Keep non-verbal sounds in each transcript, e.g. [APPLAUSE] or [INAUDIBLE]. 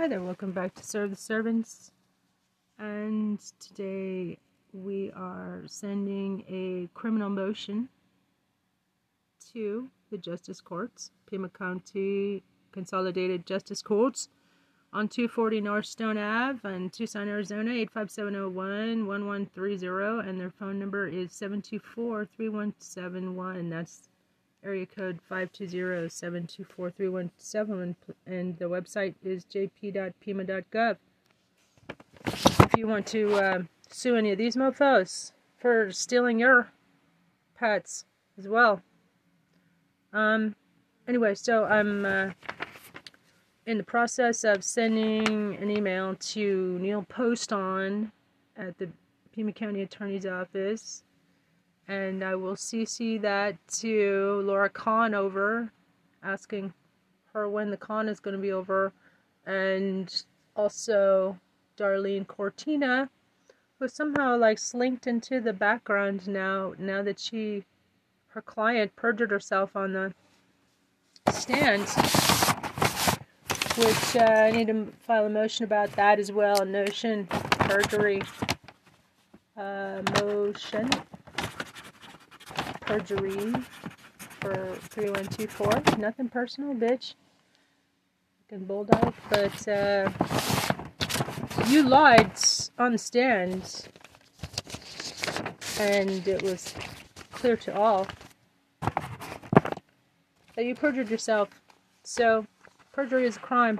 Hi there, welcome back to Serve the Servants. And today we are sending a criminal motion to the Justice Courts, Pima County Consolidated Justice Courts on 240 North Stone Ave in Tucson, Arizona, 85701 1130. And their phone number is 724 3171. That's area code 520-724-3171 and the website is jp.pima.gov if you want to uh, sue any of these mofos for stealing your pets as well. Um anyway so i'm uh, in the process of sending an email to neil poston at the pima county attorney's office and I will CC that to Laura Kahn over, asking her when the con is going to be over, and also Darlene Cortina, who somehow like slinked into the background now. Now that she, her client, perjured herself on the stand, which uh, I need to file a motion about that as well. Notion perjury uh, motion perjury for 3124. Nothing personal, bitch. Fucking bulldog. But, uh, you lied on the stand, and it was clear to all that you perjured yourself. So, perjury is a crime,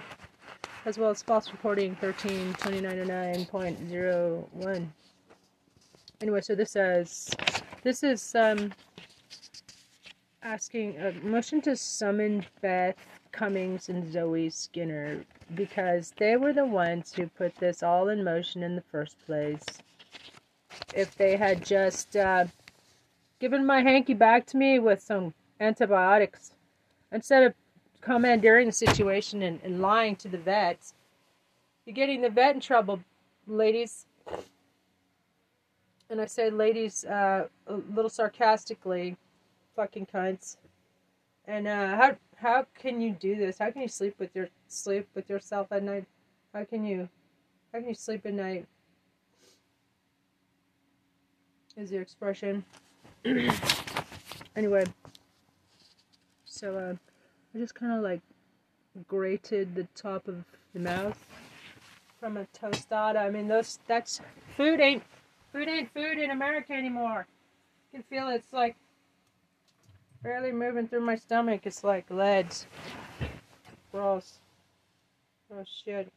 as well as false reporting 132909.01. Anyway, so this says, this is, um, asking a motion to summon Beth Cummings and Zoe Skinner because they were the ones who put this all in motion in the first place. If they had just uh, given my hanky back to me with some antibiotics instead of commandeering the situation and, and lying to the vets, you're getting the vet in trouble, ladies. And I say ladies uh, a little sarcastically fucking cunts. And uh, how how can you do this? How can you sleep with your sleep with yourself at night? How can you how can you sleep at night? Is your expression. [CLEARS THROAT] anyway, so uh, I just kind of like grated the top of the mouth from a tostada. I mean, those that's food ain't food ain't food in America anymore. You can feel it's like barely moving through my stomach. It's like lead. Gross. Oh shit.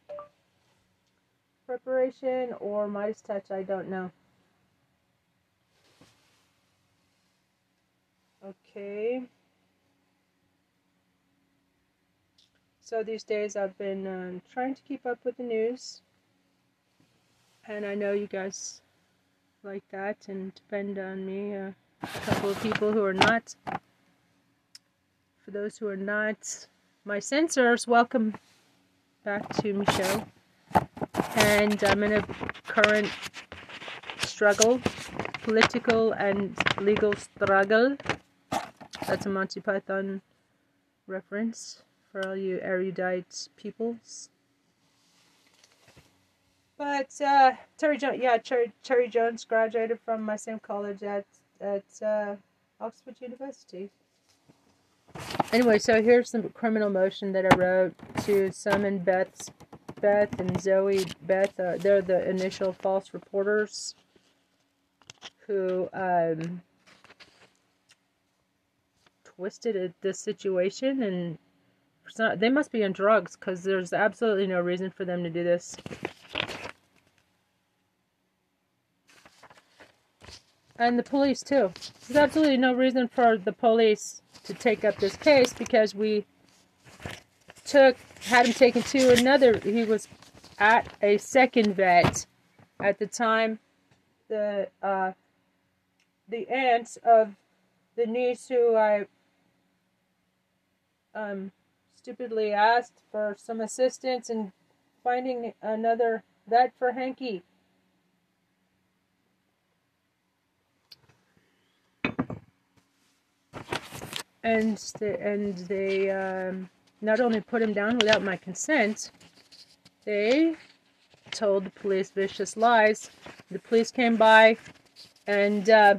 Preparation or Midas touch, I don't know. Okay. So these days I've been um, trying to keep up with the news. And I know you guys like that and depend on me. Uh, a couple of people who are not for those who are not my censors, welcome back to Michelle. And I'm in a current struggle, political and legal struggle. That's a Monty Python reference for all you erudite peoples. But uh, Terry Jones, yeah, Terry, Terry Jones graduated from my same college at at uh, Oxford University. Anyway, so here's the criminal motion that I wrote to summon Beth's, Beth and Zoe. Beth, uh, they're the initial false reporters who um, twisted this situation and some, they must be on drugs because there's absolutely no reason for them to do this. And the police too. There's absolutely no reason for the police to take up this case because we took had him taken to another he was at a second vet at the time the uh, the aunt of the niece who I um, stupidly asked for some assistance in finding another vet for Hanky. And and they um, not only put him down without my consent, they told the police vicious lies. The police came by and uh,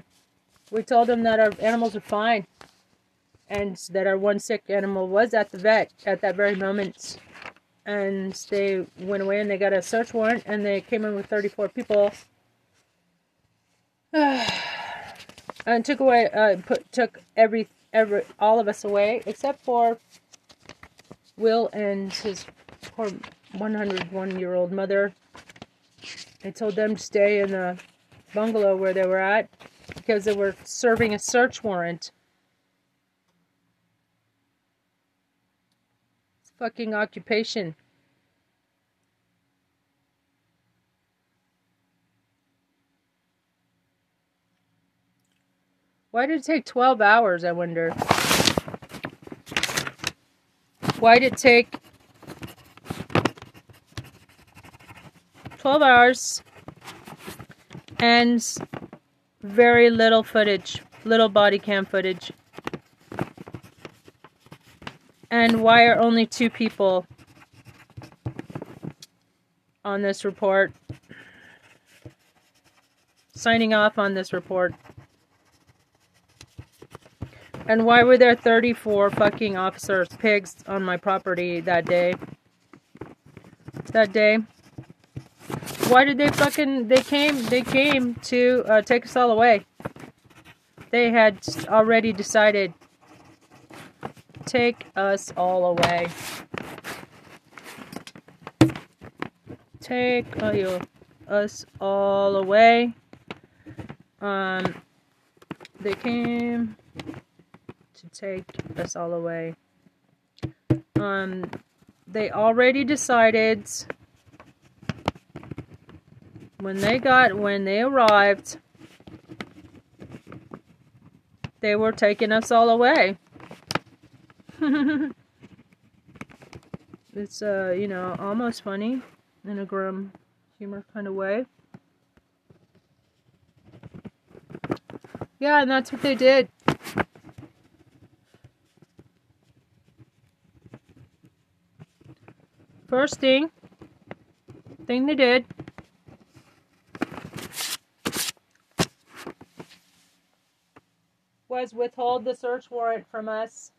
we told them that our animals are fine and that our one sick animal was at the vet at that very moment. And they went away and they got a search warrant and they came in with 34 people [SIGHS] and took away, uh, put, took every, every, all of us away except for Will and his poor 101 year old mother. They told them to stay in the bungalow where they were at because they were serving a search warrant. fucking occupation. Why did it take 12 hours, I wonder? Why did it take 12 hours and very little footage, little body cam footage? And why are only two people on this report? Signing off on this report. And why were there 34 fucking officers, pigs, on my property that day? That day. Why did they fucking, they came, they came to uh, take us all away. They had already decided take us all away. Take uh, us all away. Um, they came take us all away. Um, they already decided when they got when they arrived they were taking us all away. [LAUGHS] it's, uh, you know, almost funny in a grim humor kind of way. Yeah, and that's what they did. First thing, thing they did was withhold the search warrant from us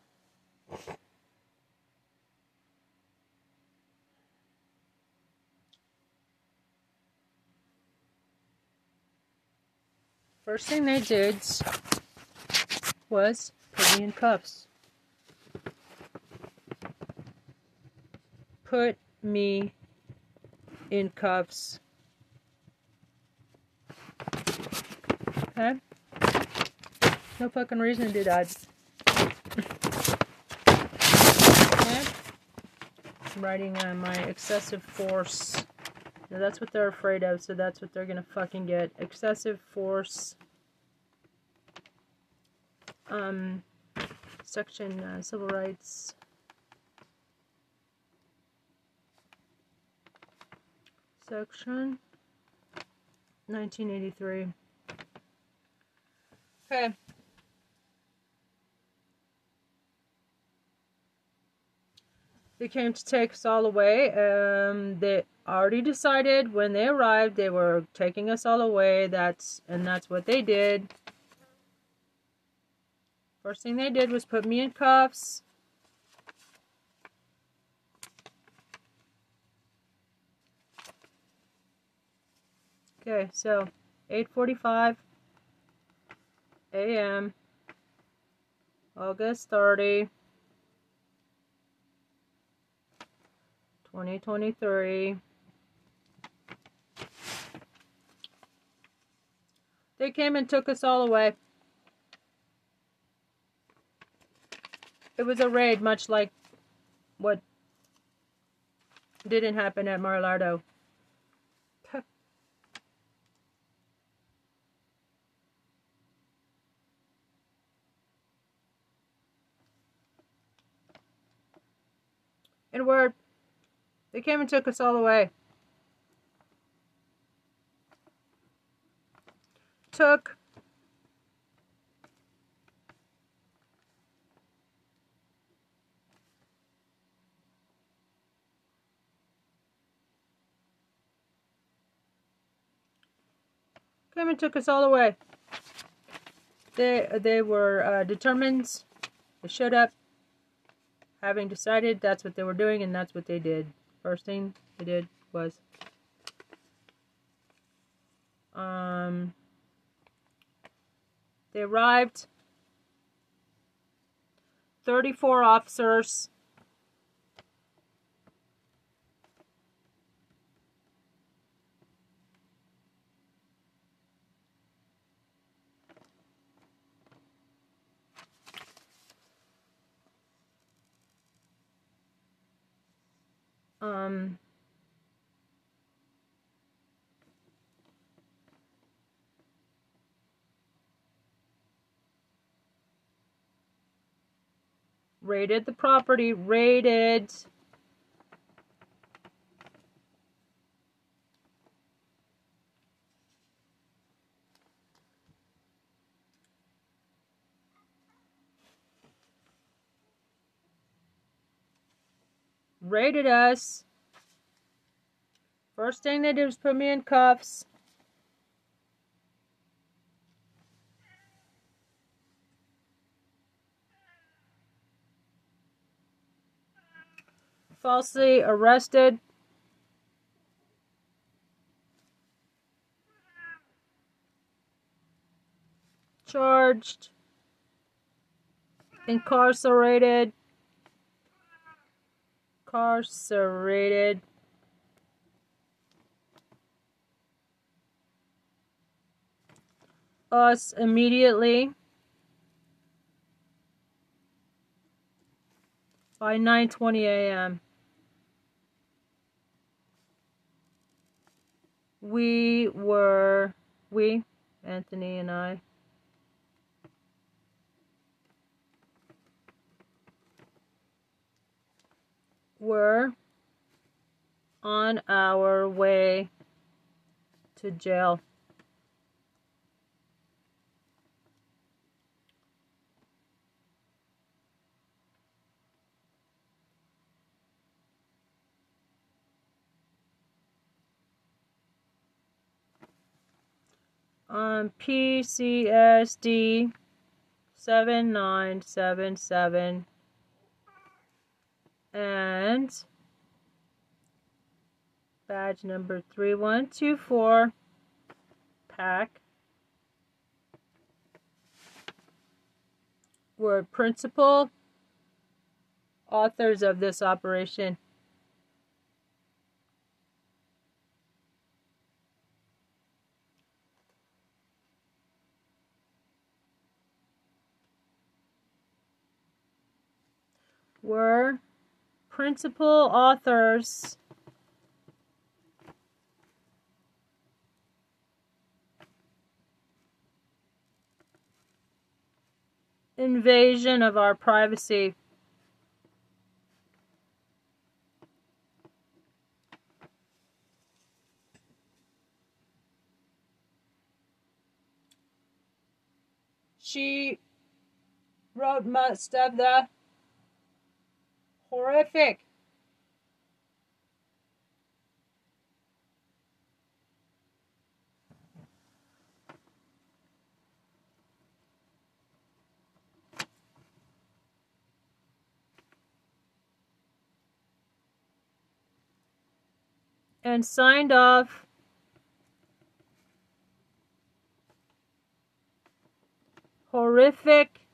First thing they did was put me in cuffs. Put me in cuffs. Okay? No fucking reason to do that. writing on my excessive force. Now that's what they're afraid of, so that's what they're gonna fucking get. Excessive force. Um, section uh, civil rights. Section 1983. Okay. They came to take us all away. Um, they already decided when they arrived they were taking us all away. That's and that's what they did. First thing they did was put me in cuffs. Okay, so 8:45 a.m. August 30. 2023. They came and took us all away. It was a raid, much like what didn't happen at Mar-a-Lardo. In word, they came and took us all away. Took. Came and took us all away. They, they were uh, determined. They showed up having decided that's what they were doing, and that's what they did. First thing they did was um, they arrived. 34 officers um, raided the property, raided raided us. First thing they did was put me in cuffs. Falsely arrested. Charged. Incarcerated incarcerated us immediately by 9:20 a.m. We were we Anthony and I were on our way to jail. on PCSD 7977 and badge number 3124 pack were principal authors of this operation. were principal authors invasion of our privacy. She wrote most of the horrific. And signed off horrific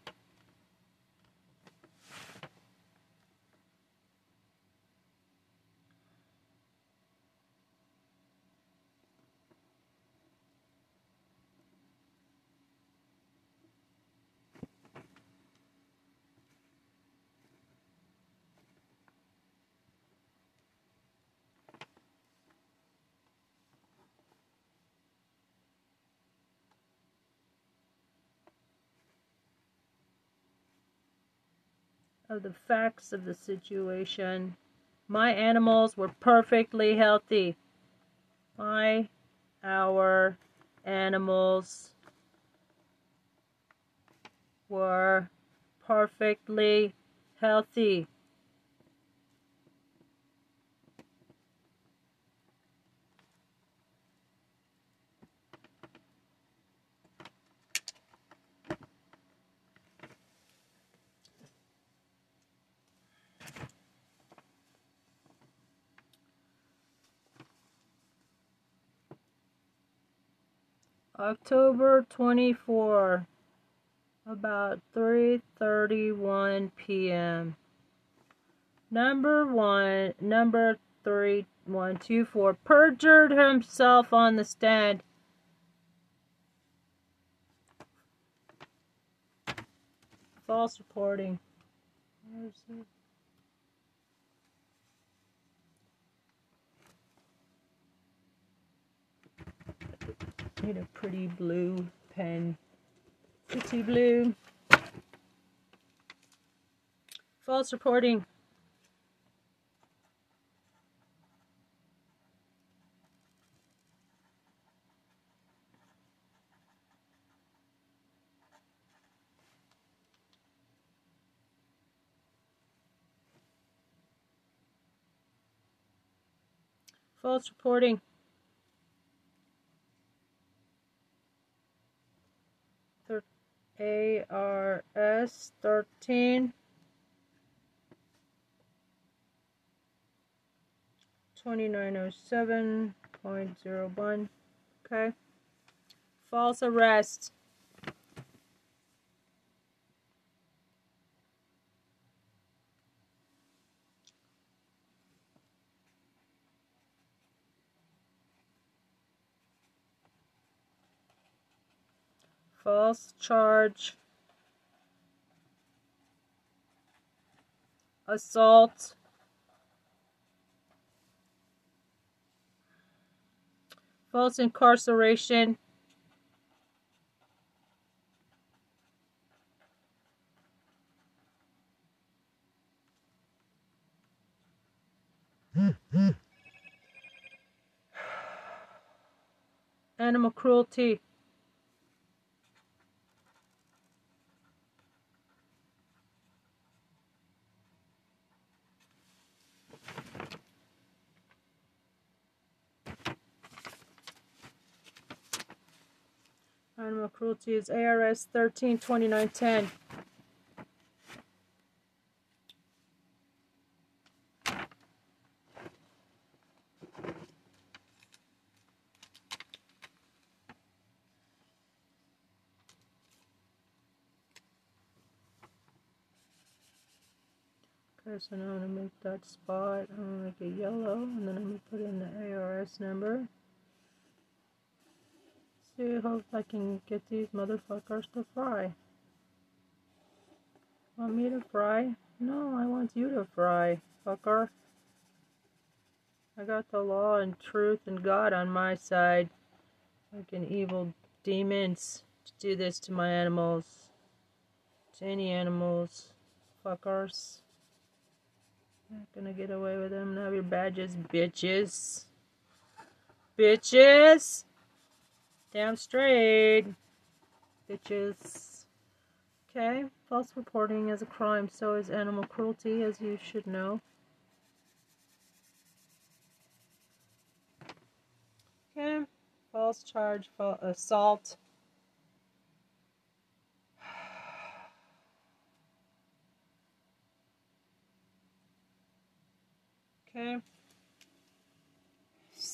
of the facts of the situation. My animals were perfectly healthy. My, our animals were perfectly healthy. October 24, about 3:31 p.m. Number one, number three, one, two, four, perjured himself on the stand. False reporting. Need a pretty blue pen. Pretty blue. False reporting. False reporting. ARS 13 2907.01 okay. False arrest false charge, assault, false incarceration, hmm, hmm. animal cruelty. Animal cruelty is ARS 13 2910. Okay, so now I'm going to make that spot, I'm going to make it yellow, and then I'm going to put in the ARS number see how I can get these motherfuckers to fry. Want me to fry? No, I want you to fry, fucker. I got the law and truth and God on my side. Fucking evil demons to do this to my animals. To any animals. Fuckers. Not gonna get away with them. Have your badges, bitches. Bitches! Damn straight. Bitches. Okay, false reporting is a crime, so is animal cruelty, as you should know. Okay, false charge, false assault. Okay.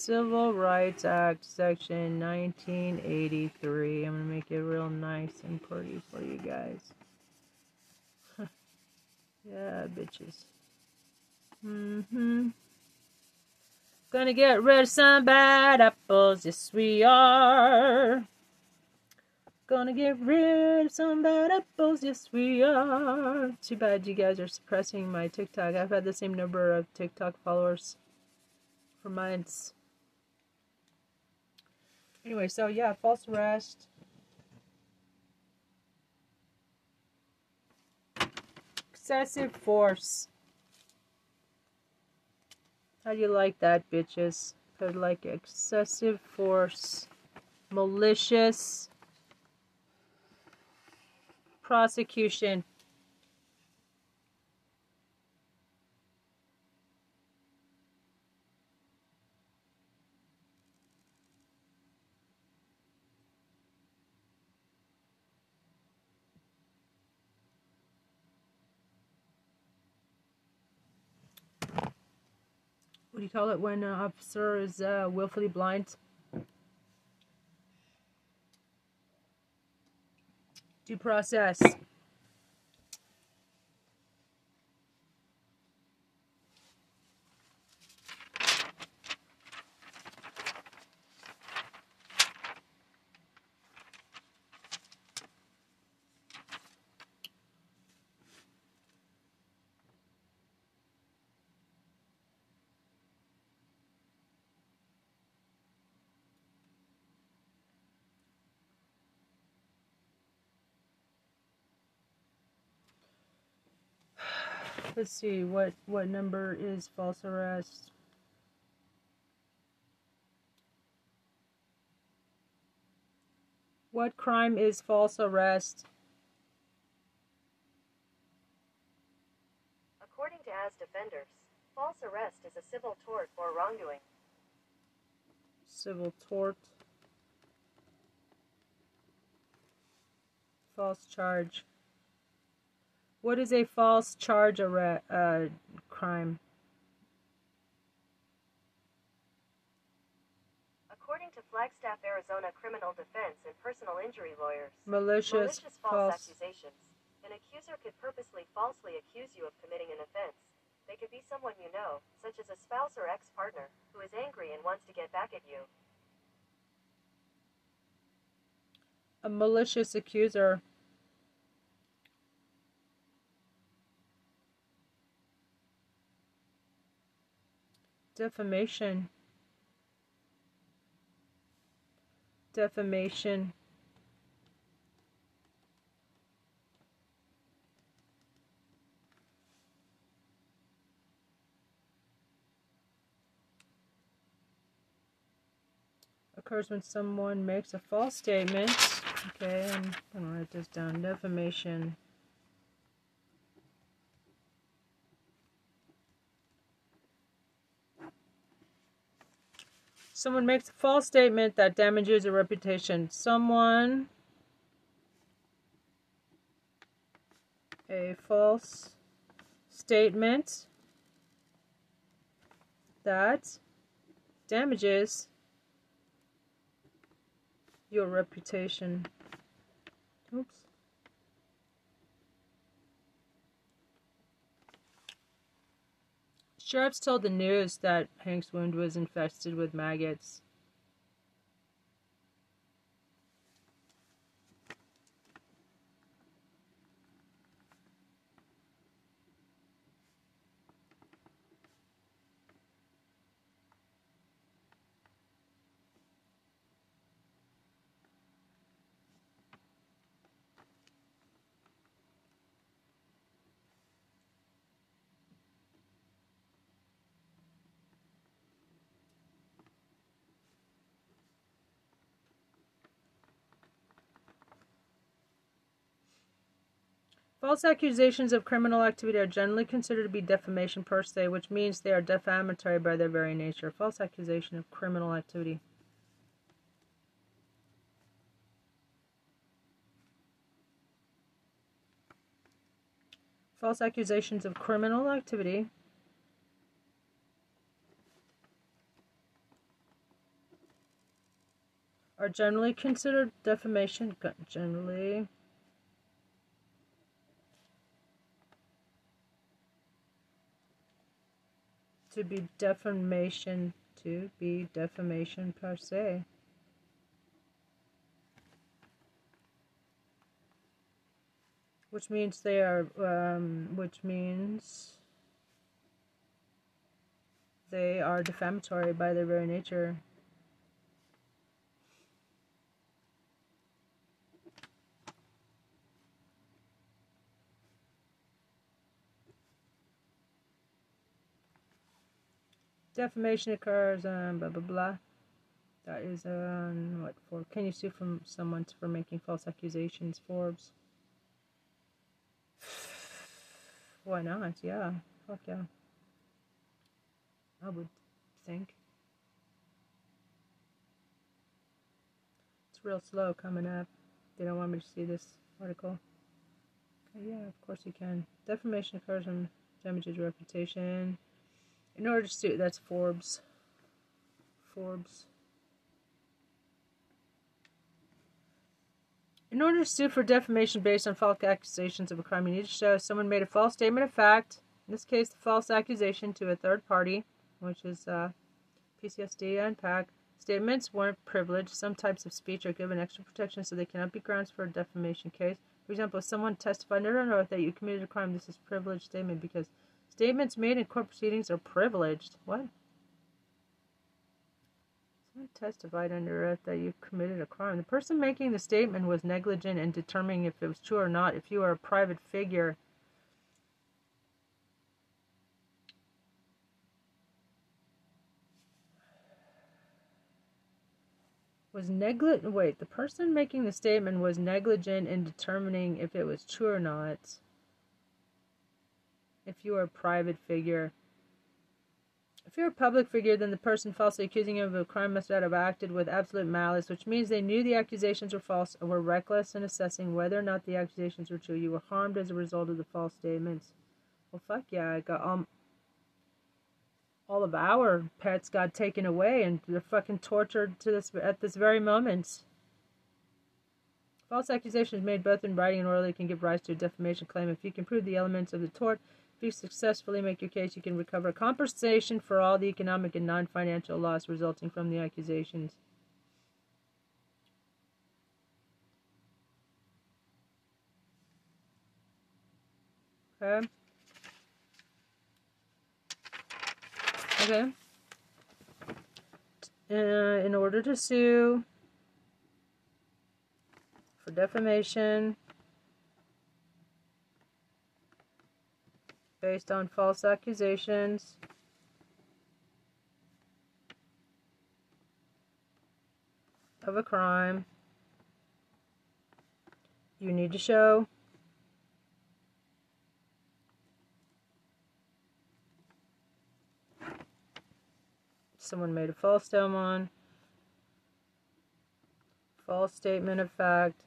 Civil Rights Act, Section 1983. I'm going to make it real nice and pretty for you guys. [LAUGHS] yeah, bitches. Mm-hmm. Gonna get rid of some bad apples, yes we are. Gonna get rid of some bad apples, yes we are. Too bad you guys are suppressing my TikTok. I've had the same number of TikTok followers for months. Anyway, so yeah, false arrest. Excessive force. How do you like that, bitches? Could like excessive force. Malicious. Prosecution. what do you call it when an officer is uh, willfully blind? Due process. Let's see what what number is false arrest. What crime is false arrest? According to As Defenders, false arrest is a civil tort or wrongdoing. Civil tort. False charge. What is a false charge arre- uh, crime? According to Flagstaff, Arizona criminal defense and personal injury lawyers, Malicious, malicious false, accusations. An accuser could purposely falsely accuse you of committing an offense. They could be someone you know, such as a spouse or ex-partner, who is angry and wants to get back at you. A malicious accuser. Defamation. Defamation. occurs when someone makes a false statement. Okay, I'm to write this down. Defamation. Someone makes a false statement that damages a reputation. Someone. A false statement that damages your reputation. Oops. Sheriffs told the news that Hank's wound was infested with maggots. False accusations of criminal activity are generally considered to be defamation per se, which means they are defamatory by their very nature. False accusation of criminal activity. False accusations of criminal activity are generally considered defamation. Generally to be defamation to be defamation per se. Which means they are, um, which means they are defamatory by their very nature. Defamation occurs um blah blah blah. That is um what for can you sue from someone for making false accusations forbes? [SIGHS] Why not? Yeah. Fuck yeah. I would think. It's real slow coming up. They don't want me to see this article. Okay yeah of course you can. Defamation occurs when damages reputation in order to sue, that's Forbes. Forbes. In order to sue for defamation based on false accusations of a crime, you need to show someone made a false statement of fact, in this case, the false accusation to a third party, which is uh, PCSD and PACC. Statements weren't privileged. Some types of speech are given extra protection so they cannot be grounds for a defamation case. For example, if someone testified under oath that you committed a crime, this is a privileged statement because statements made in court proceedings are privileged. What? Someone testified under oath that you committed a crime. The person making the statement was negligent in determining if it was true or not. If you are a private figure, was negligent. Wait, the person making the statement was negligent in determining if it was true or not. If you are a private figure. If you're a public figure, then the person falsely accusing you of a crime must have acted with absolute malice, which means they knew the accusations were false and were reckless in assessing whether or not the accusations were true. You were harmed as a result of the false statements. Well, fuck yeah, I got um, all of our pets got taken away and they're fucking tortured to this at this very moment. False accusations made both in writing and orally can give rise to a defamation claim. If you can prove the elements of the tort, if you successfully make your case, you can recover compensation for all the economic and non-financial loss resulting from the accusations. Okay. Okay. Uh, in order to sue for defamation based on false accusations. Of a crime, you need to show. Someone made a false on. False statement of fact,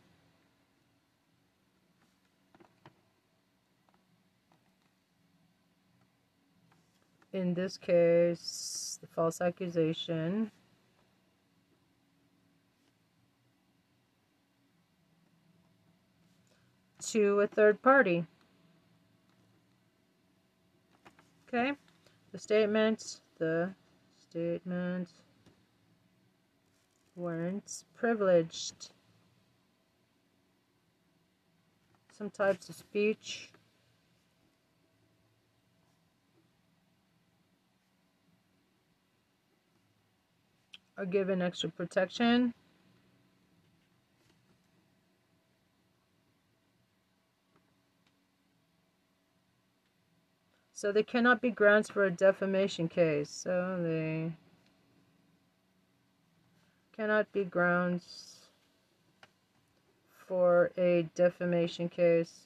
in this case, the false accusation to a third party. Okay, the statement, the statements weren't privileged. Some types of speech are given extra protection. So they cannot be grounds for a defamation case. So they cannot be grounds for a defamation case.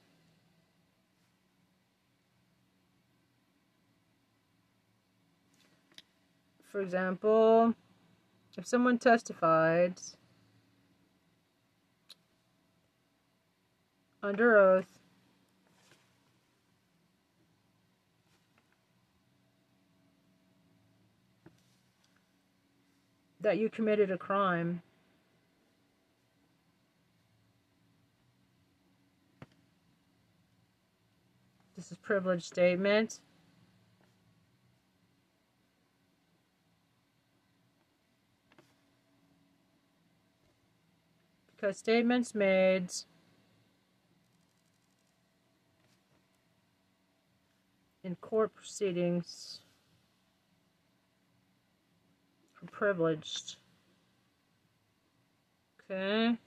For example, if someone testified under oath that you committed a crime. This is privilege statement. Because statements made in court proceedings are privileged. Okay.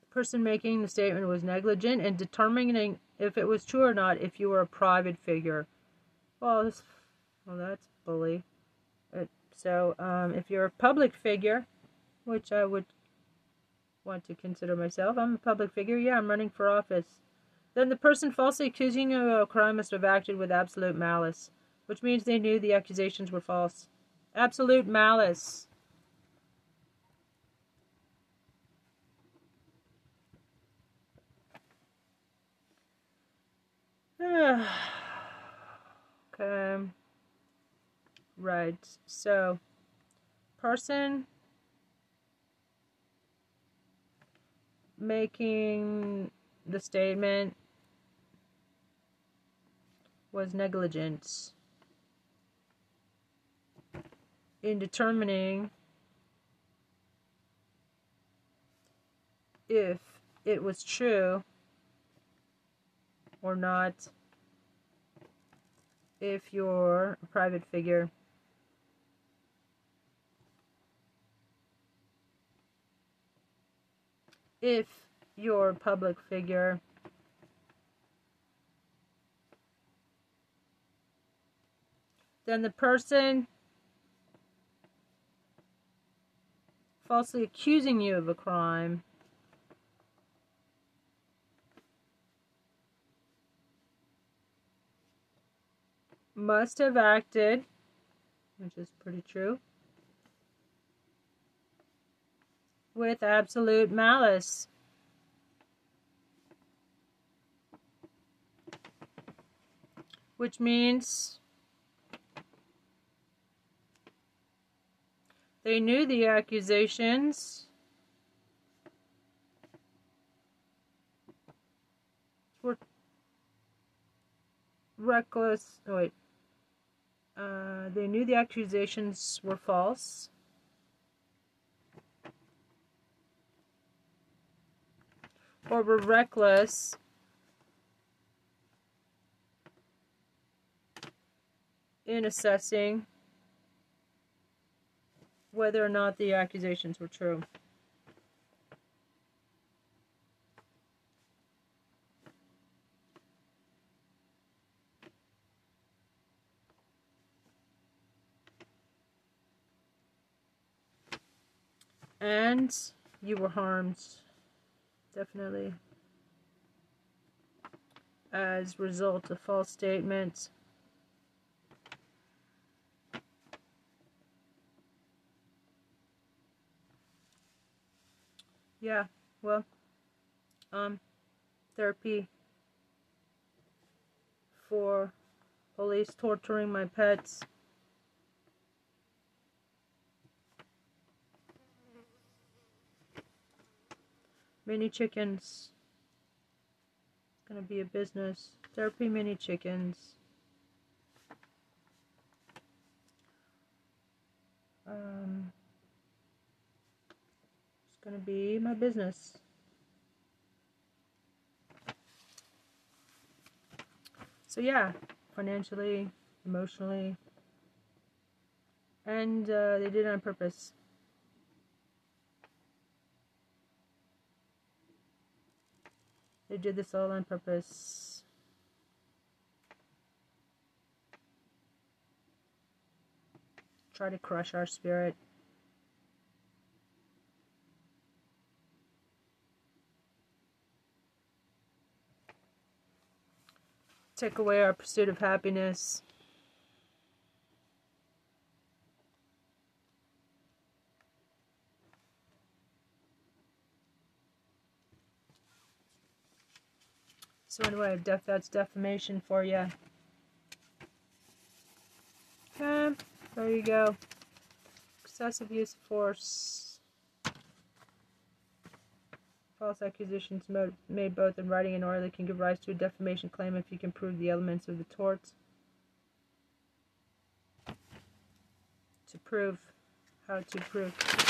The person making the statement was negligent in determining if it was true or not if you were a private figure. Well, this, well that's bully. It, so, um, if you're a public figure, which I would want to consider myself, I'm a public figure, yeah, I'm running for office. Then the person falsely accusing you of a crime must have acted with absolute malice which means they knew the accusations were false. Absolute malice. [SIGHS] okay. Right. So, person making the statement was negligent in determining if it was true or not if you're a private figure if you're a public figure then the person falsely accusing you of a crime must have acted, which is pretty true, with absolute malice. Which means they knew the accusations were reckless. Oh, wait. Uh, they knew the accusations were false. Or were reckless. In assessing whether or not the accusations were true. And you were harmed, definitely, as result of false statements. Yeah, well, um, therapy for police torturing my pets. Mini chickens. It's gonna be a business. Therapy mini chickens. Um, it's gonna be my business. So yeah, financially, emotionally, and uh, they did it on purpose. They did this all on purpose. Try to crush our spirit. Take away our pursuit of happiness. So anyway, def that's defamation for you. Okay, there you go. Excessive use of force. False accusations made both in writing and orally can give rise to a defamation claim if you can prove the elements of the torts. To prove. How to prove.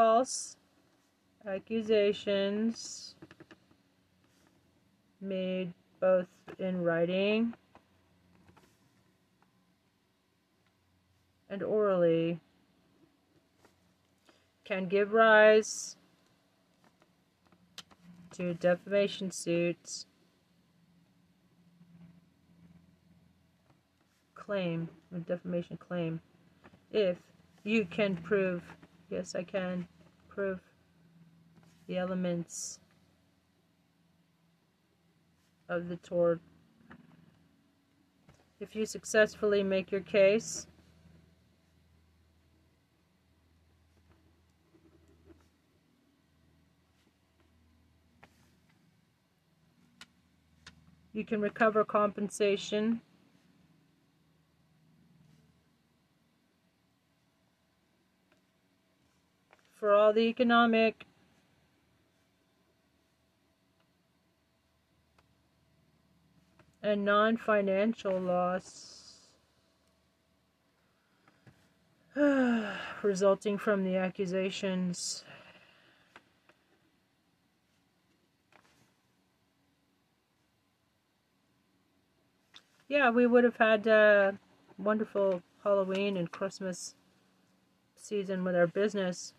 False accusations made both in writing and orally can give rise to defamation suits claim defamation claim if you can prove Yes, I can prove the elements of the tort. If you successfully make your case, you can recover compensation all the economic and non-financial loss [SIGHS] resulting from the accusations. Yeah we would have had a wonderful halloween and christmas season with our business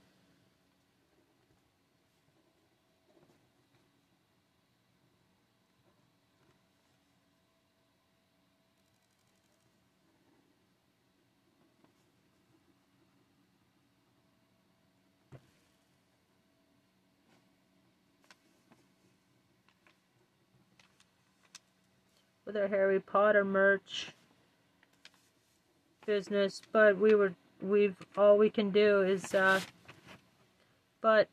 with Harry Potter merch business, but we were we've all we can do is uh but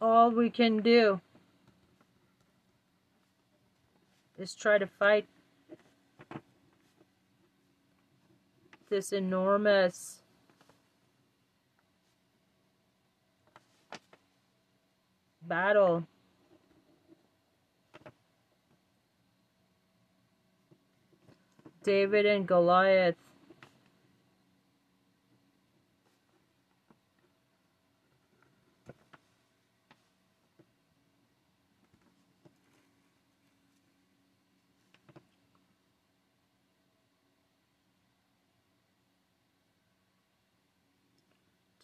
all we can do is try to fight this enormous battle David and Goliath.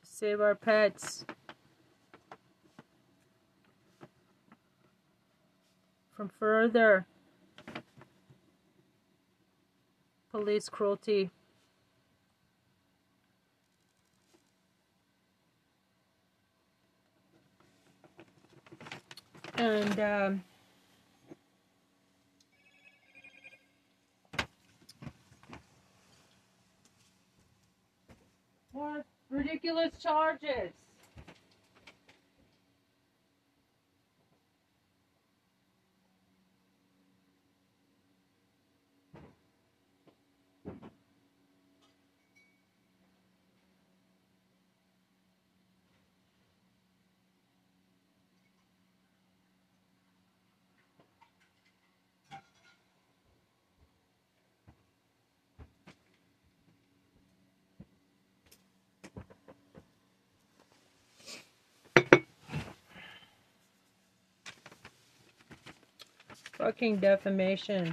To save our pets. From further police cruelty. And um, more ridiculous charges. Fucking defamation.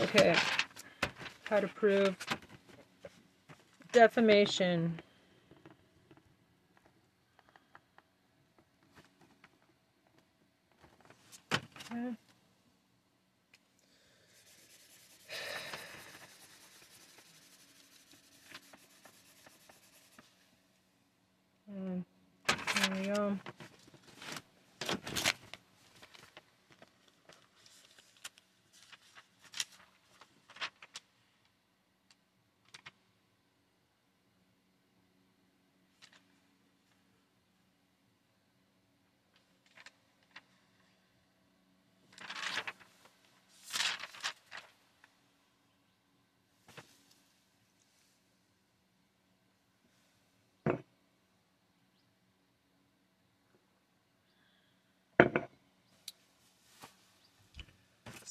Okay. How to prove defamation. Okay. Mm, There we go.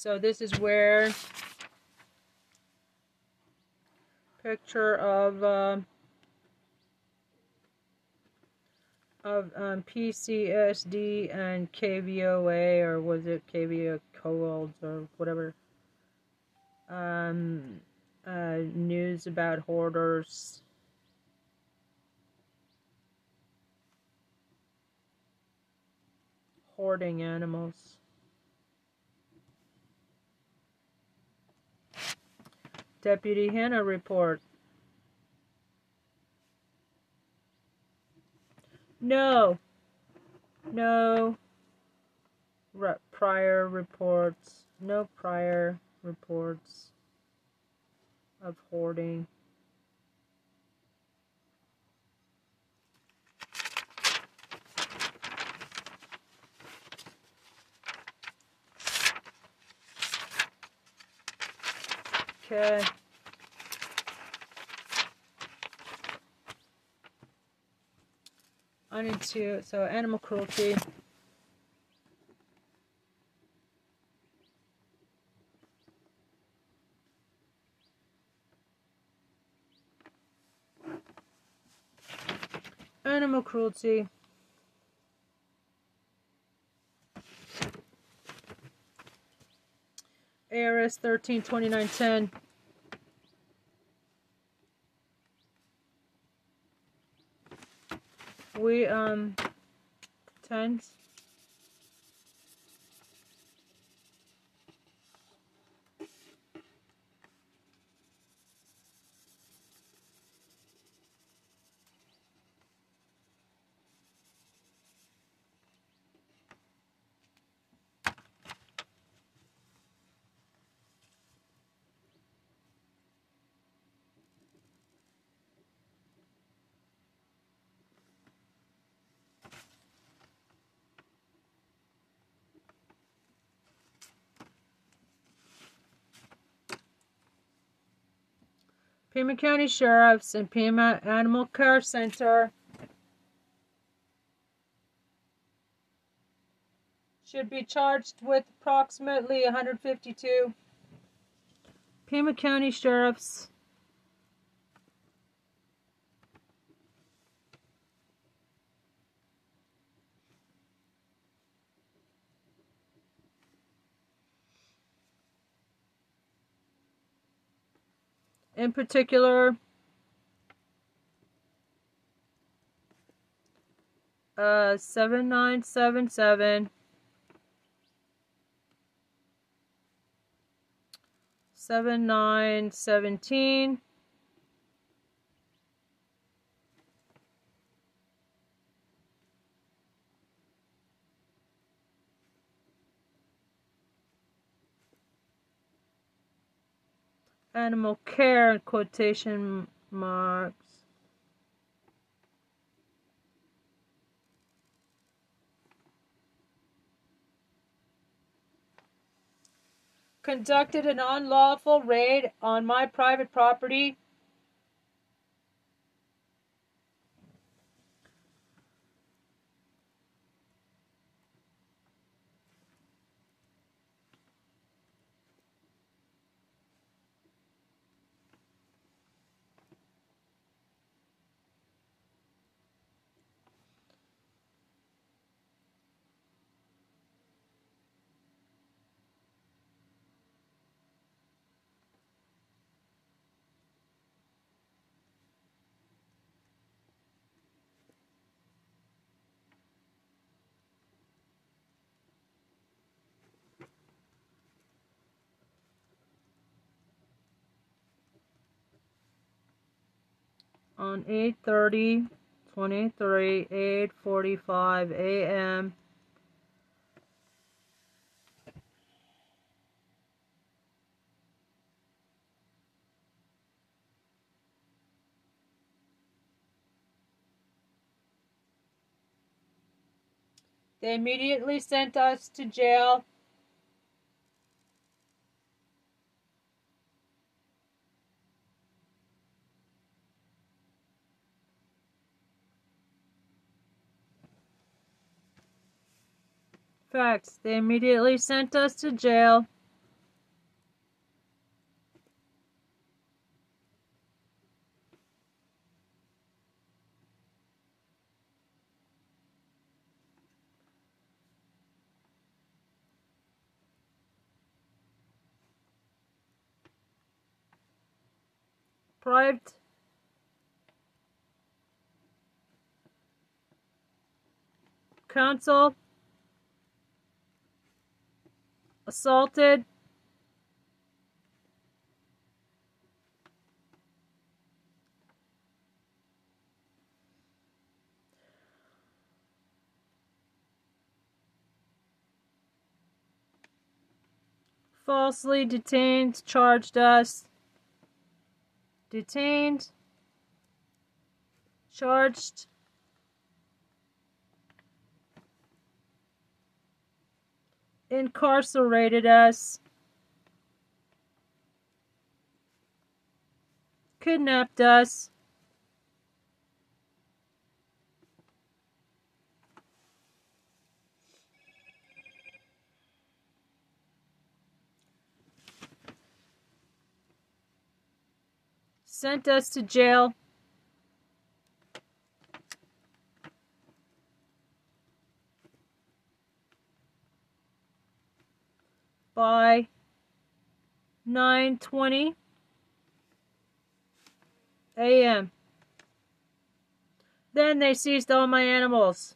So this is where picture of um, of um, PCSD and KVOA or was it KVO Cold or whatever um, uh, news about hoarders. Hoarding animals. Deputy Hannah report. No. No. Re- prior reports. No prior reports of hoarding. Okay. I need to, so animal cruelty. Animal cruelty. ARS 13 2910. We, um, tens. Pima County Sheriffs and Pima Animal Care Center. Should be charged with approximately 152 Pima County Sheriffs in particular. Uh 7977 7917 animal care quotation marks. Conducted an unlawful raid on my private property. On 8:30 23 8:45 a.m. They immediately sent us to jail. Facts. They immediately sent us to jail. Private counsel assaulted. Falsely detained charged us. Detained. Charged incarcerated us, kidnapped us. Sent us to jail. By 9:20 a.m. Then they seized all my animals.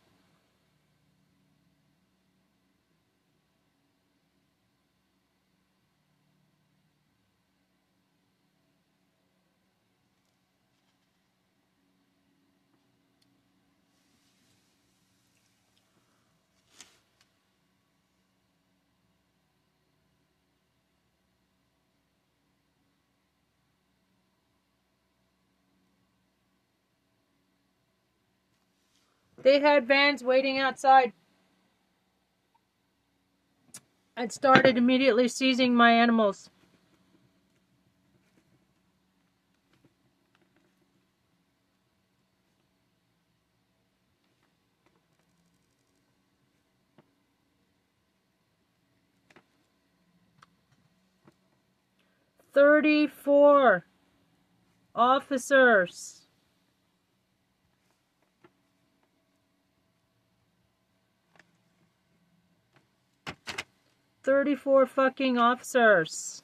They had vans waiting outside and started immediately seizing my animals. Thirty-four officers. Thirty-four fucking officers.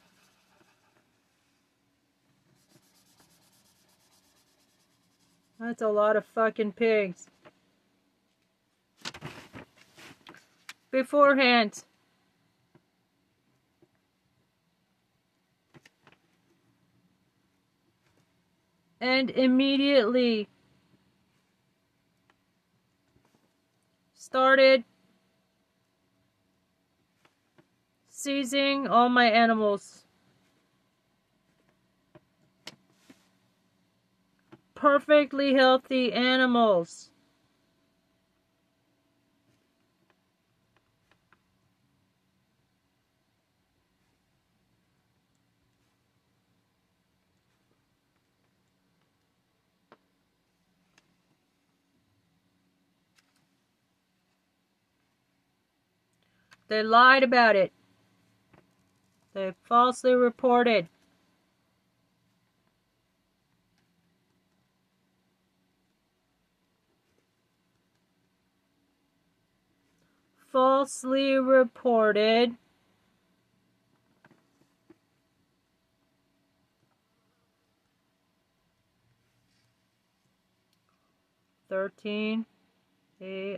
That's a lot of fucking pigs. Beforehand. And immediately started seizing all my animals. Perfectly healthy animals. They lied about it. They falsely reported. Falsely reported. Thirteen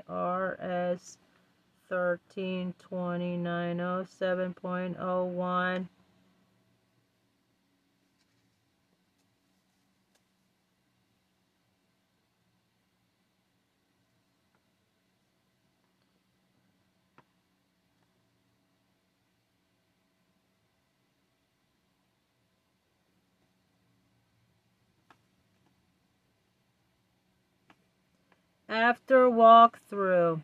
ARS thirteen twenty nine oh seven point oh one. After walkthrough.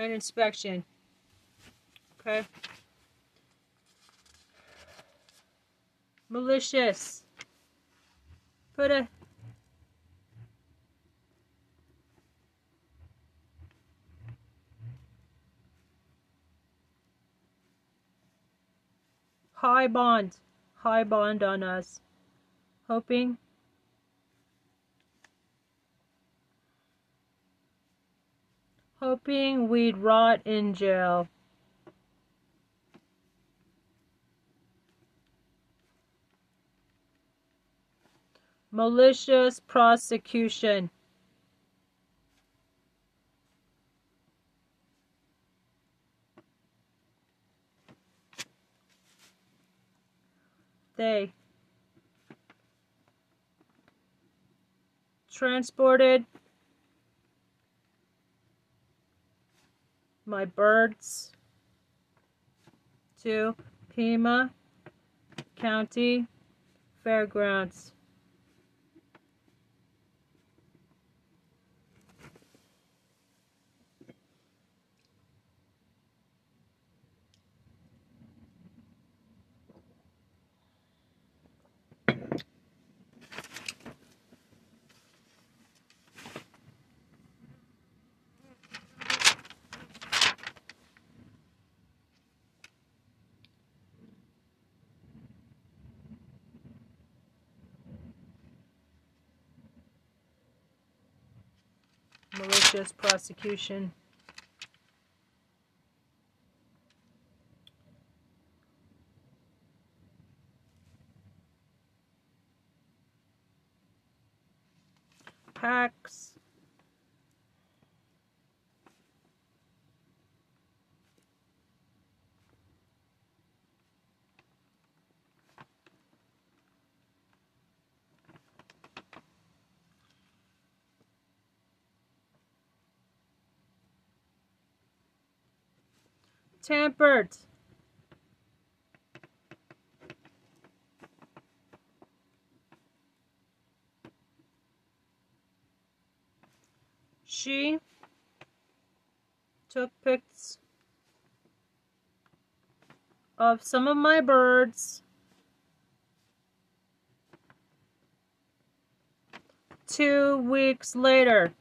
An inspection. Okay. Malicious. Put a high bond, high bond on us, hoping hoping we'd rot in jail. Malicious prosecution. They transported my birds to Pima County Fairgrounds. Just prosecution. Tampered. She took pics of some of my birds. Two weeks later.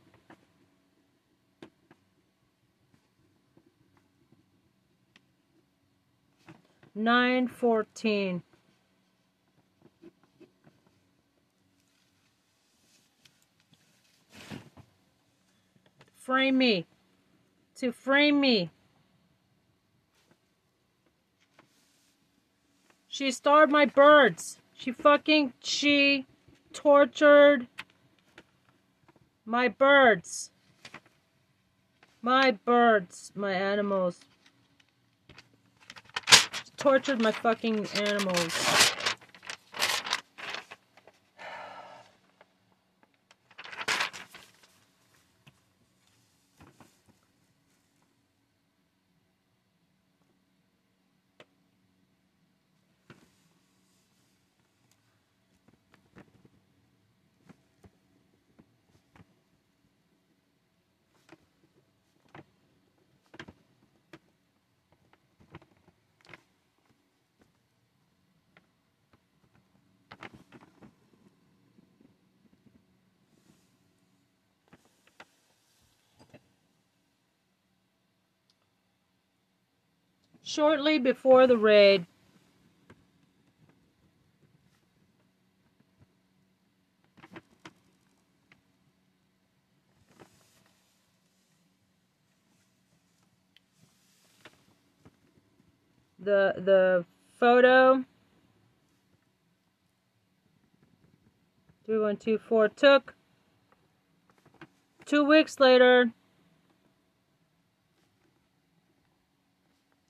Nine fourteen. Frame me. To frame me. She starved my birds. She fucking she tortured my birds. My birds, my animals. Tortured my fucking animals. Shortly before the raid, the the photo. 3124 took. Two weeks later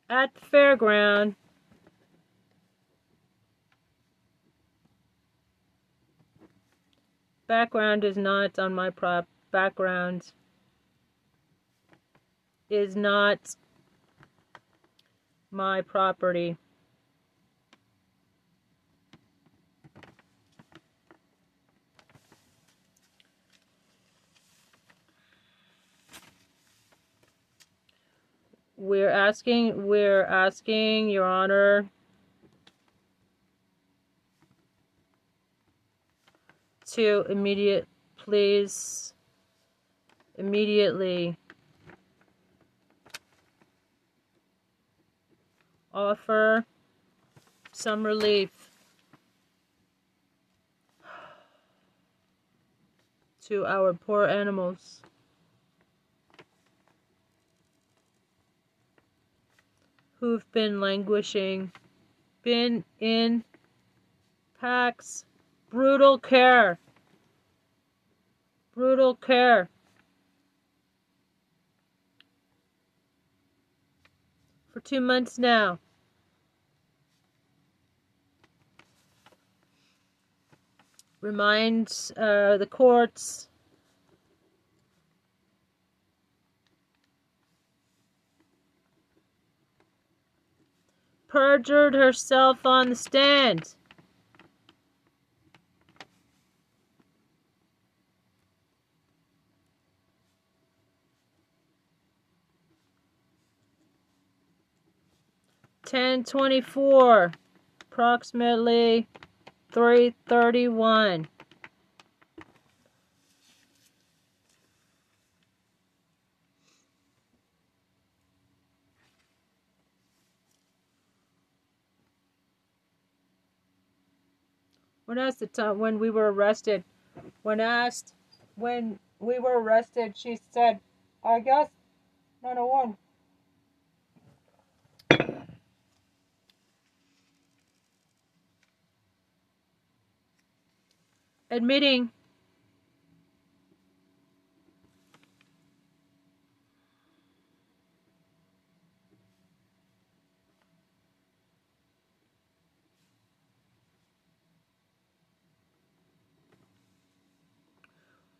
at the fairground. Background is not on my prop background is not my property we're asking we're asking your honor. To immediate please immediately offer some relief to our poor animals who've been languishing, been in PACC's, brutal care, brutal care. For two months now. Reminds uh, the courts perjured herself on the stand. Ten twenty four, approximately three thirty one. When asked the time when we were arrested, when asked when we were arrested, she said I guess 901. [COUGHS] Admitting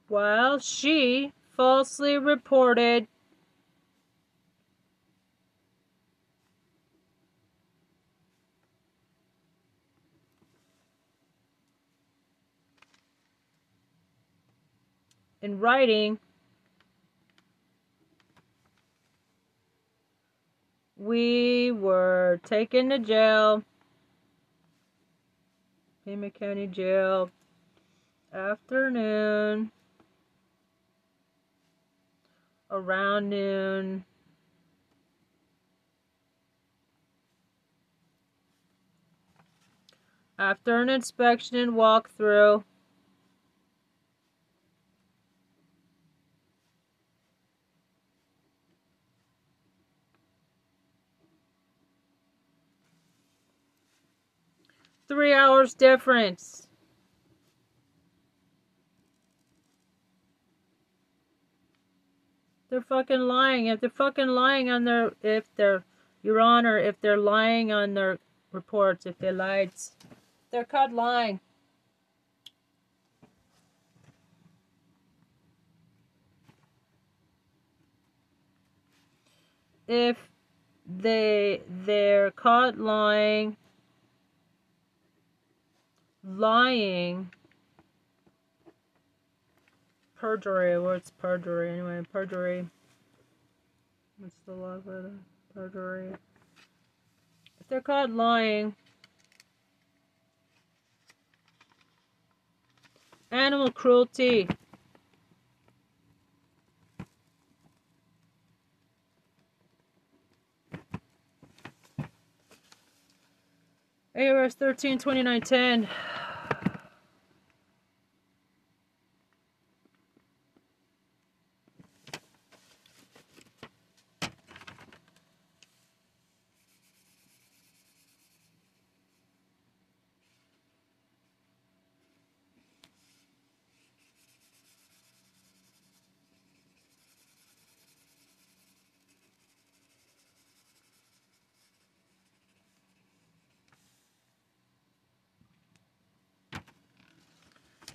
while she falsely reported. In writing we were taken to jail Pima County Jail afternoon around noon. After an inspection and walkthrough, three hours difference. They're fucking lying. If they're fucking lying on their, if they're, Your Honor, if they're lying on their reports, if they lied, they're caught lying. If they they're caught lying lying perjury. What's perjury anyway? Perjury. What's the for the perjury? If they're caught lying, animal cruelty. ARS 13 2910.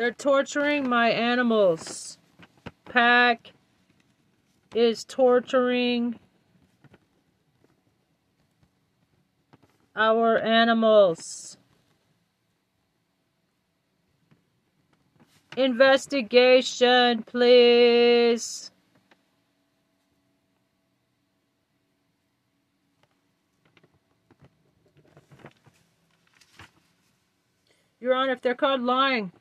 They're torturing my animals. PACC is torturing our animals. Investigation, please. Your Honor, if they're caught lying,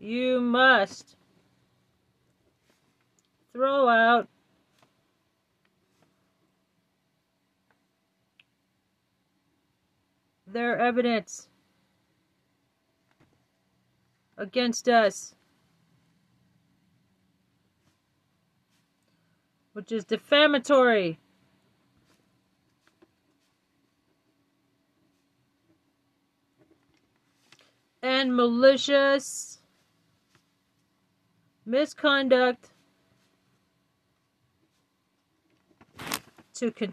you must throw out their evidence against us, which is defamatory. And malicious misconduct to